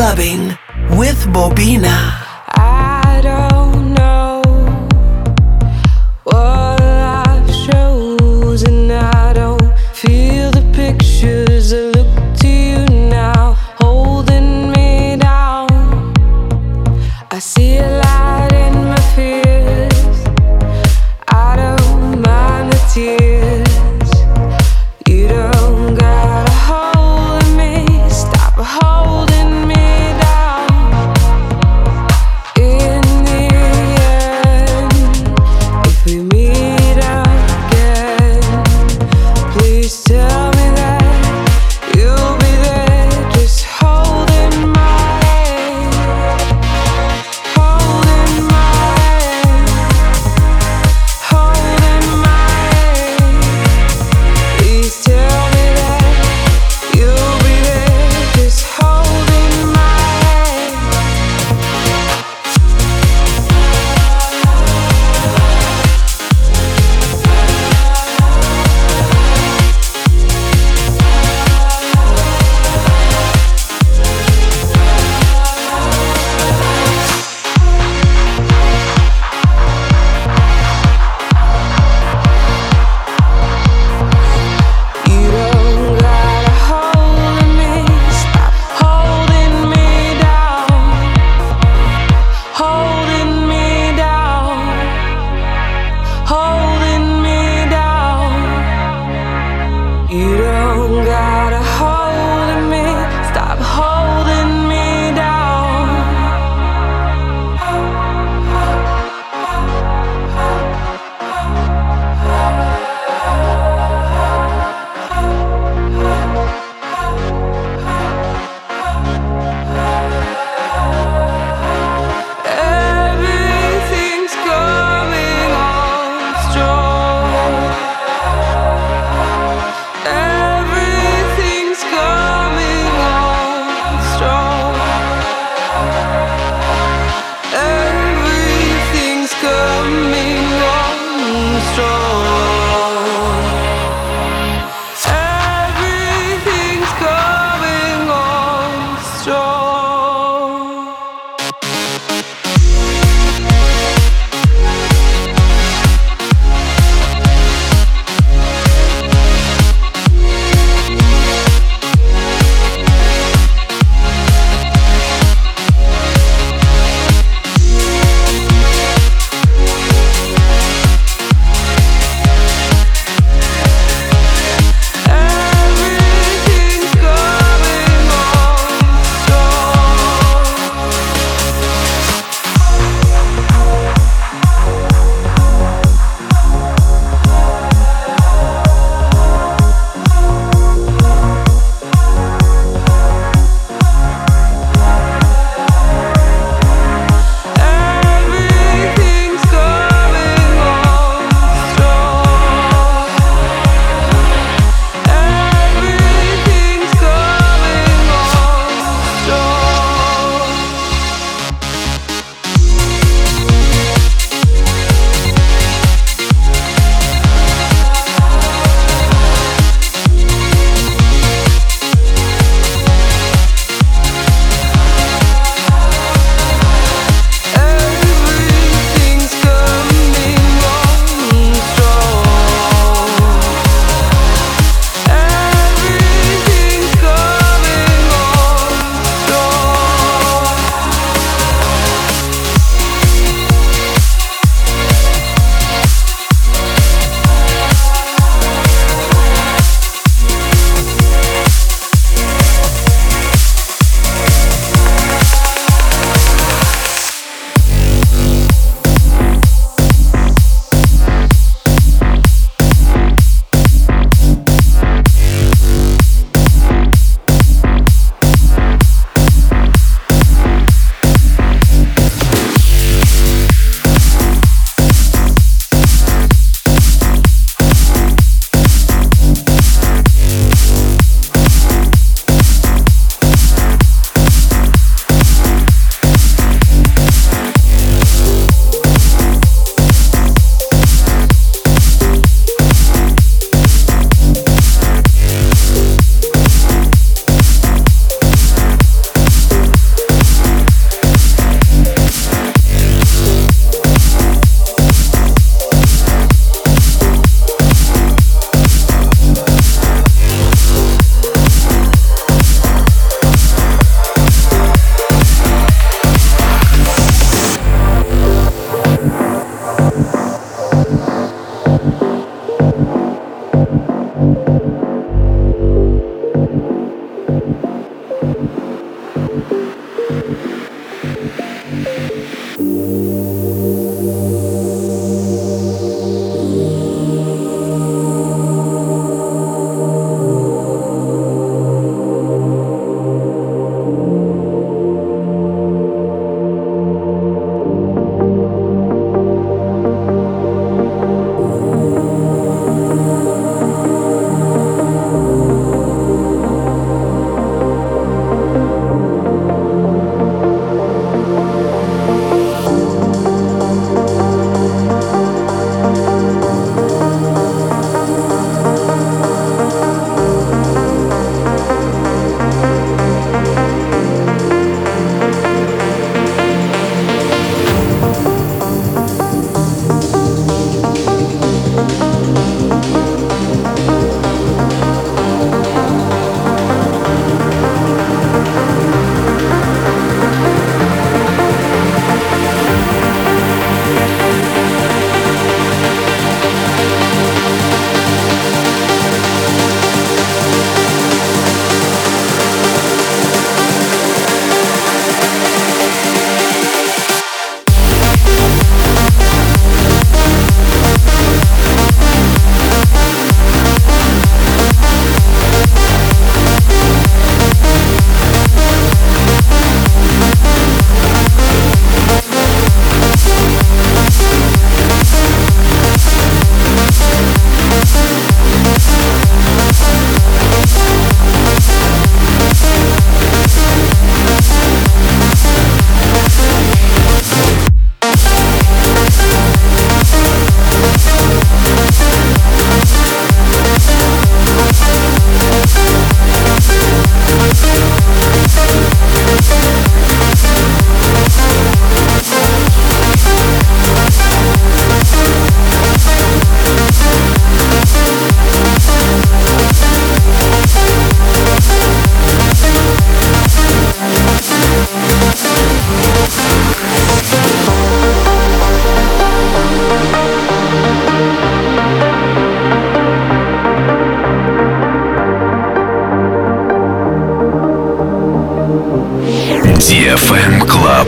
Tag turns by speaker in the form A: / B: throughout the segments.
A: Clubbing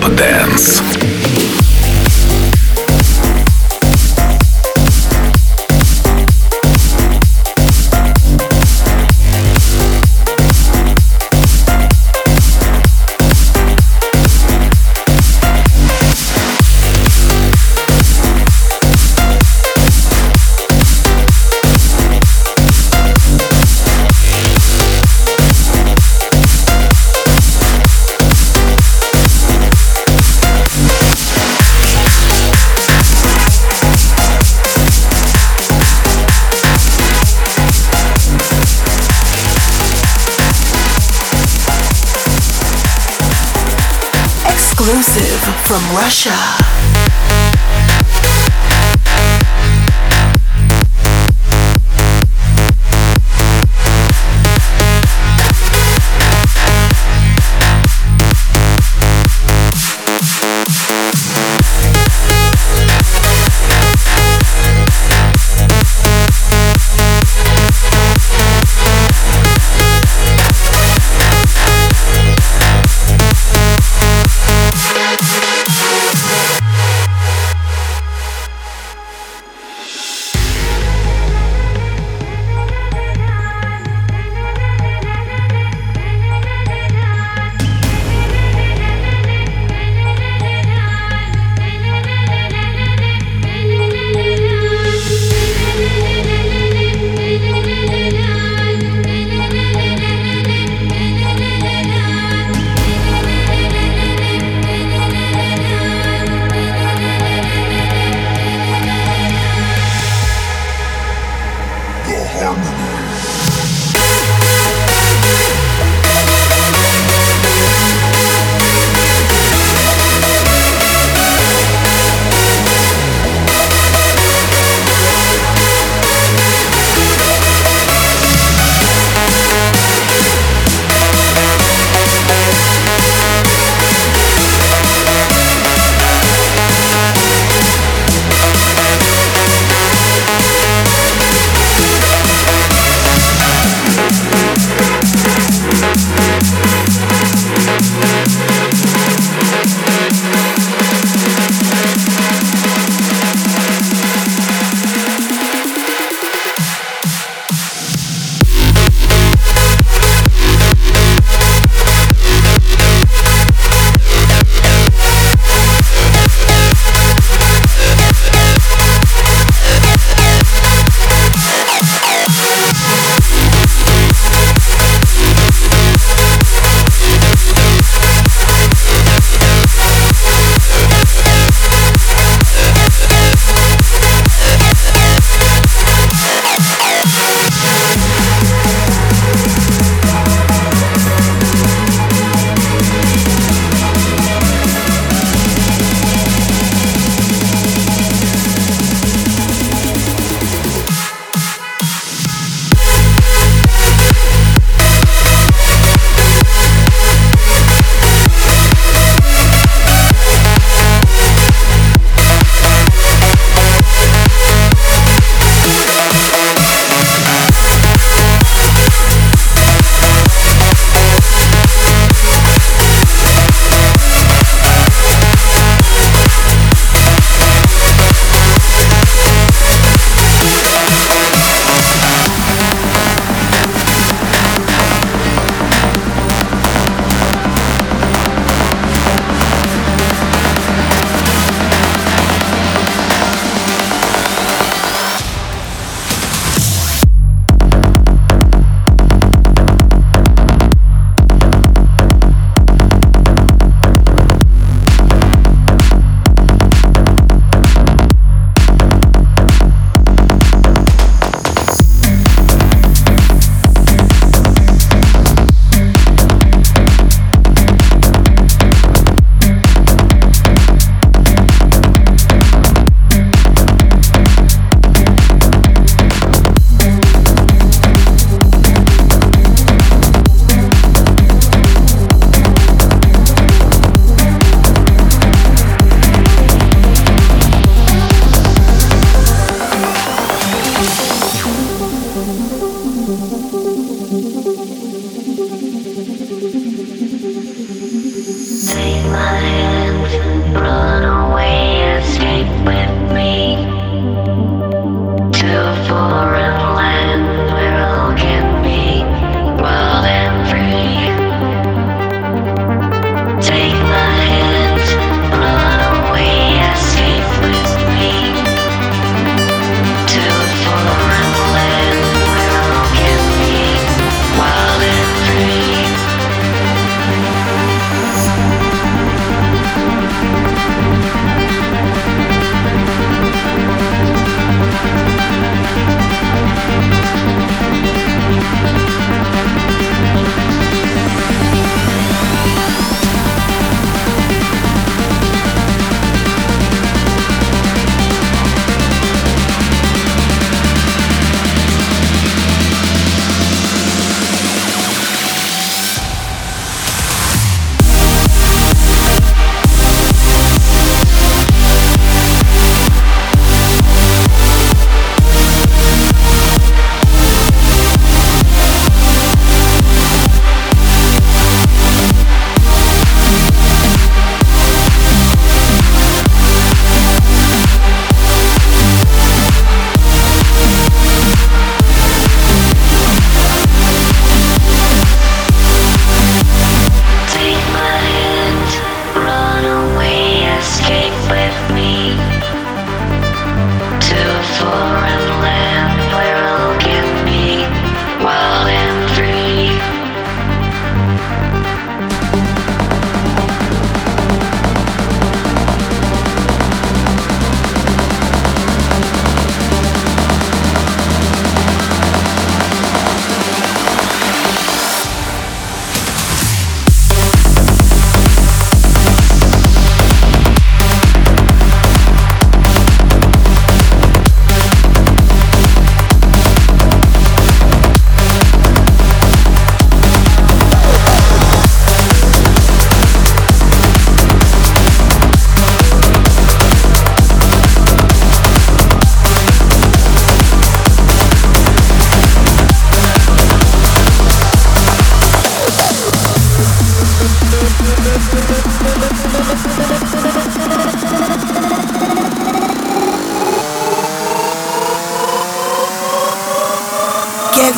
B: Dance.
C: Russia.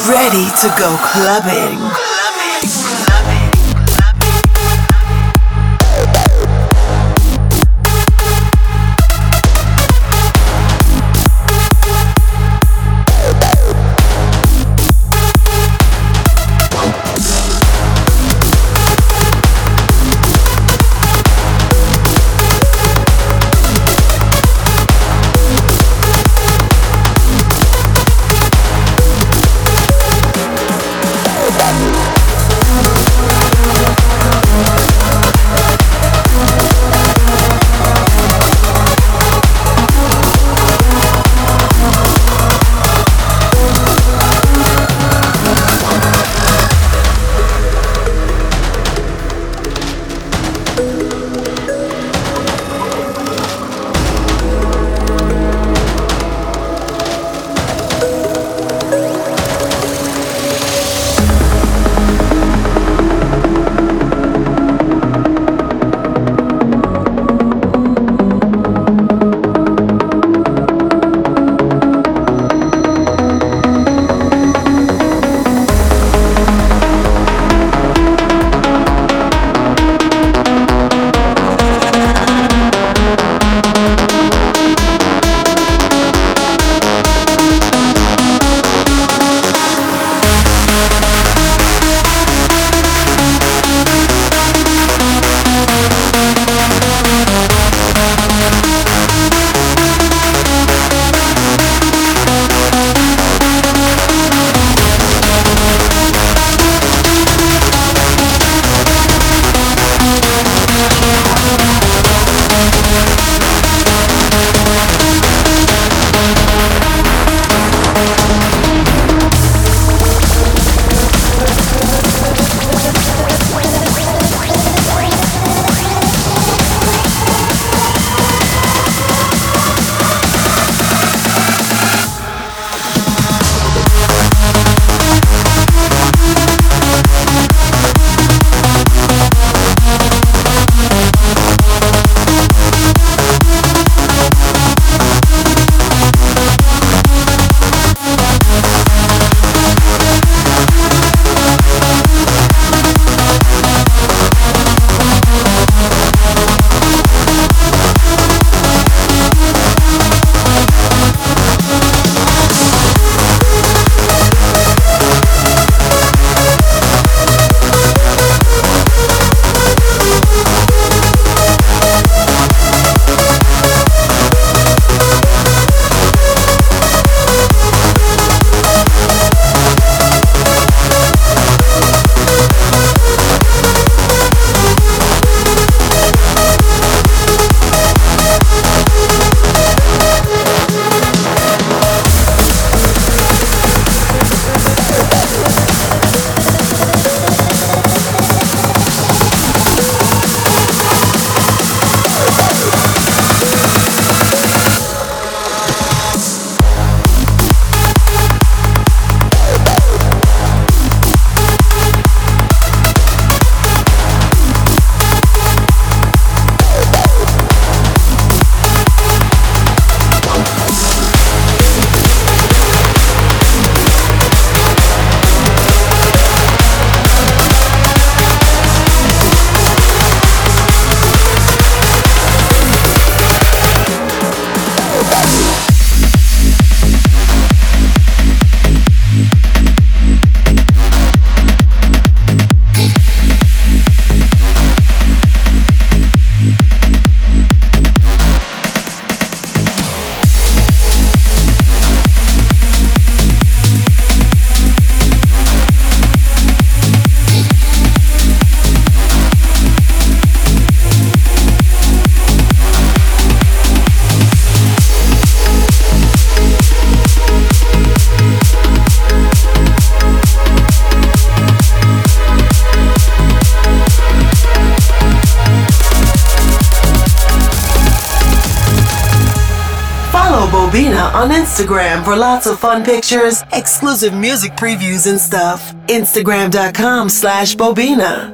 B: Ready to go clubbing. Instagram for lots of fun pictures, exclusive music previews, and stuff. Instagram.com slash Bobina.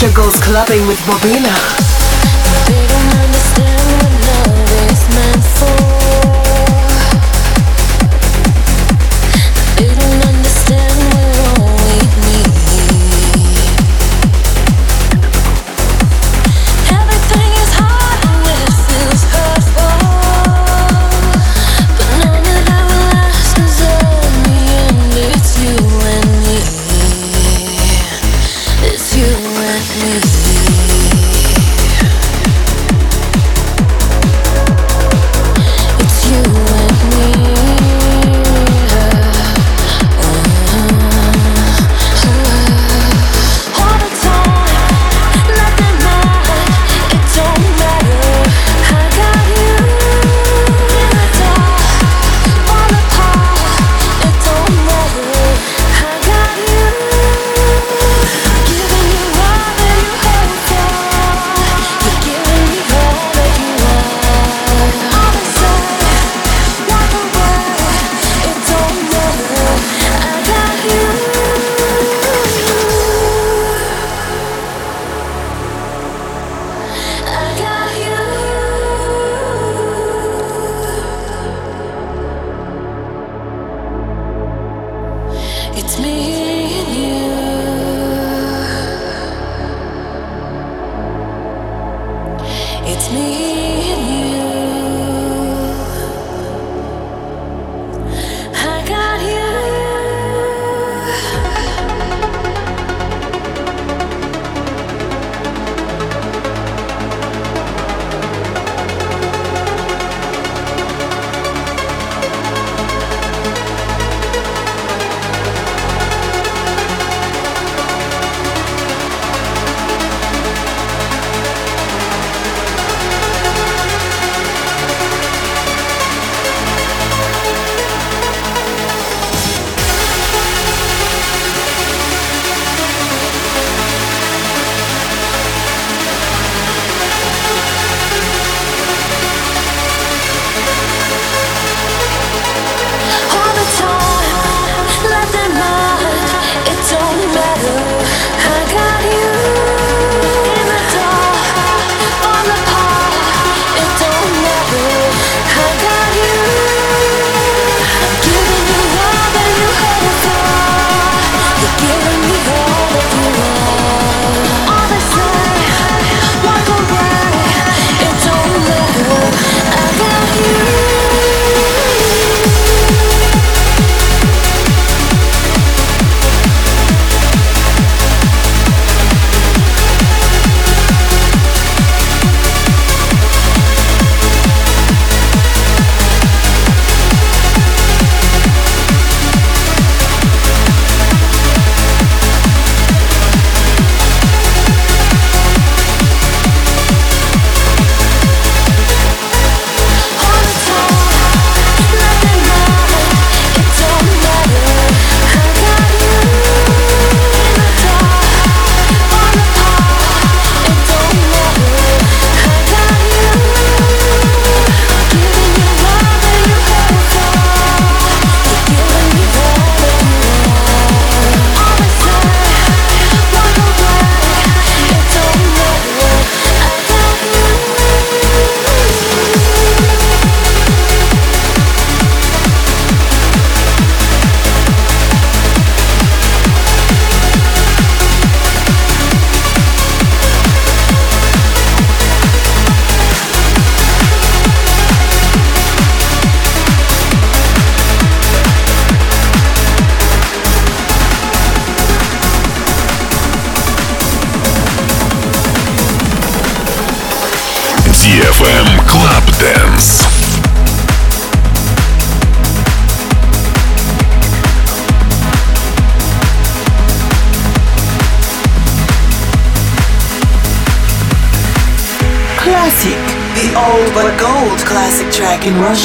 C: Russia Goes Clubbing with Bobina.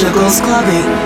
C: In Russia goes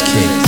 D: Bobina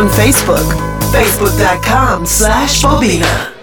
D: on Facebook. Facebook.com slash Bobina.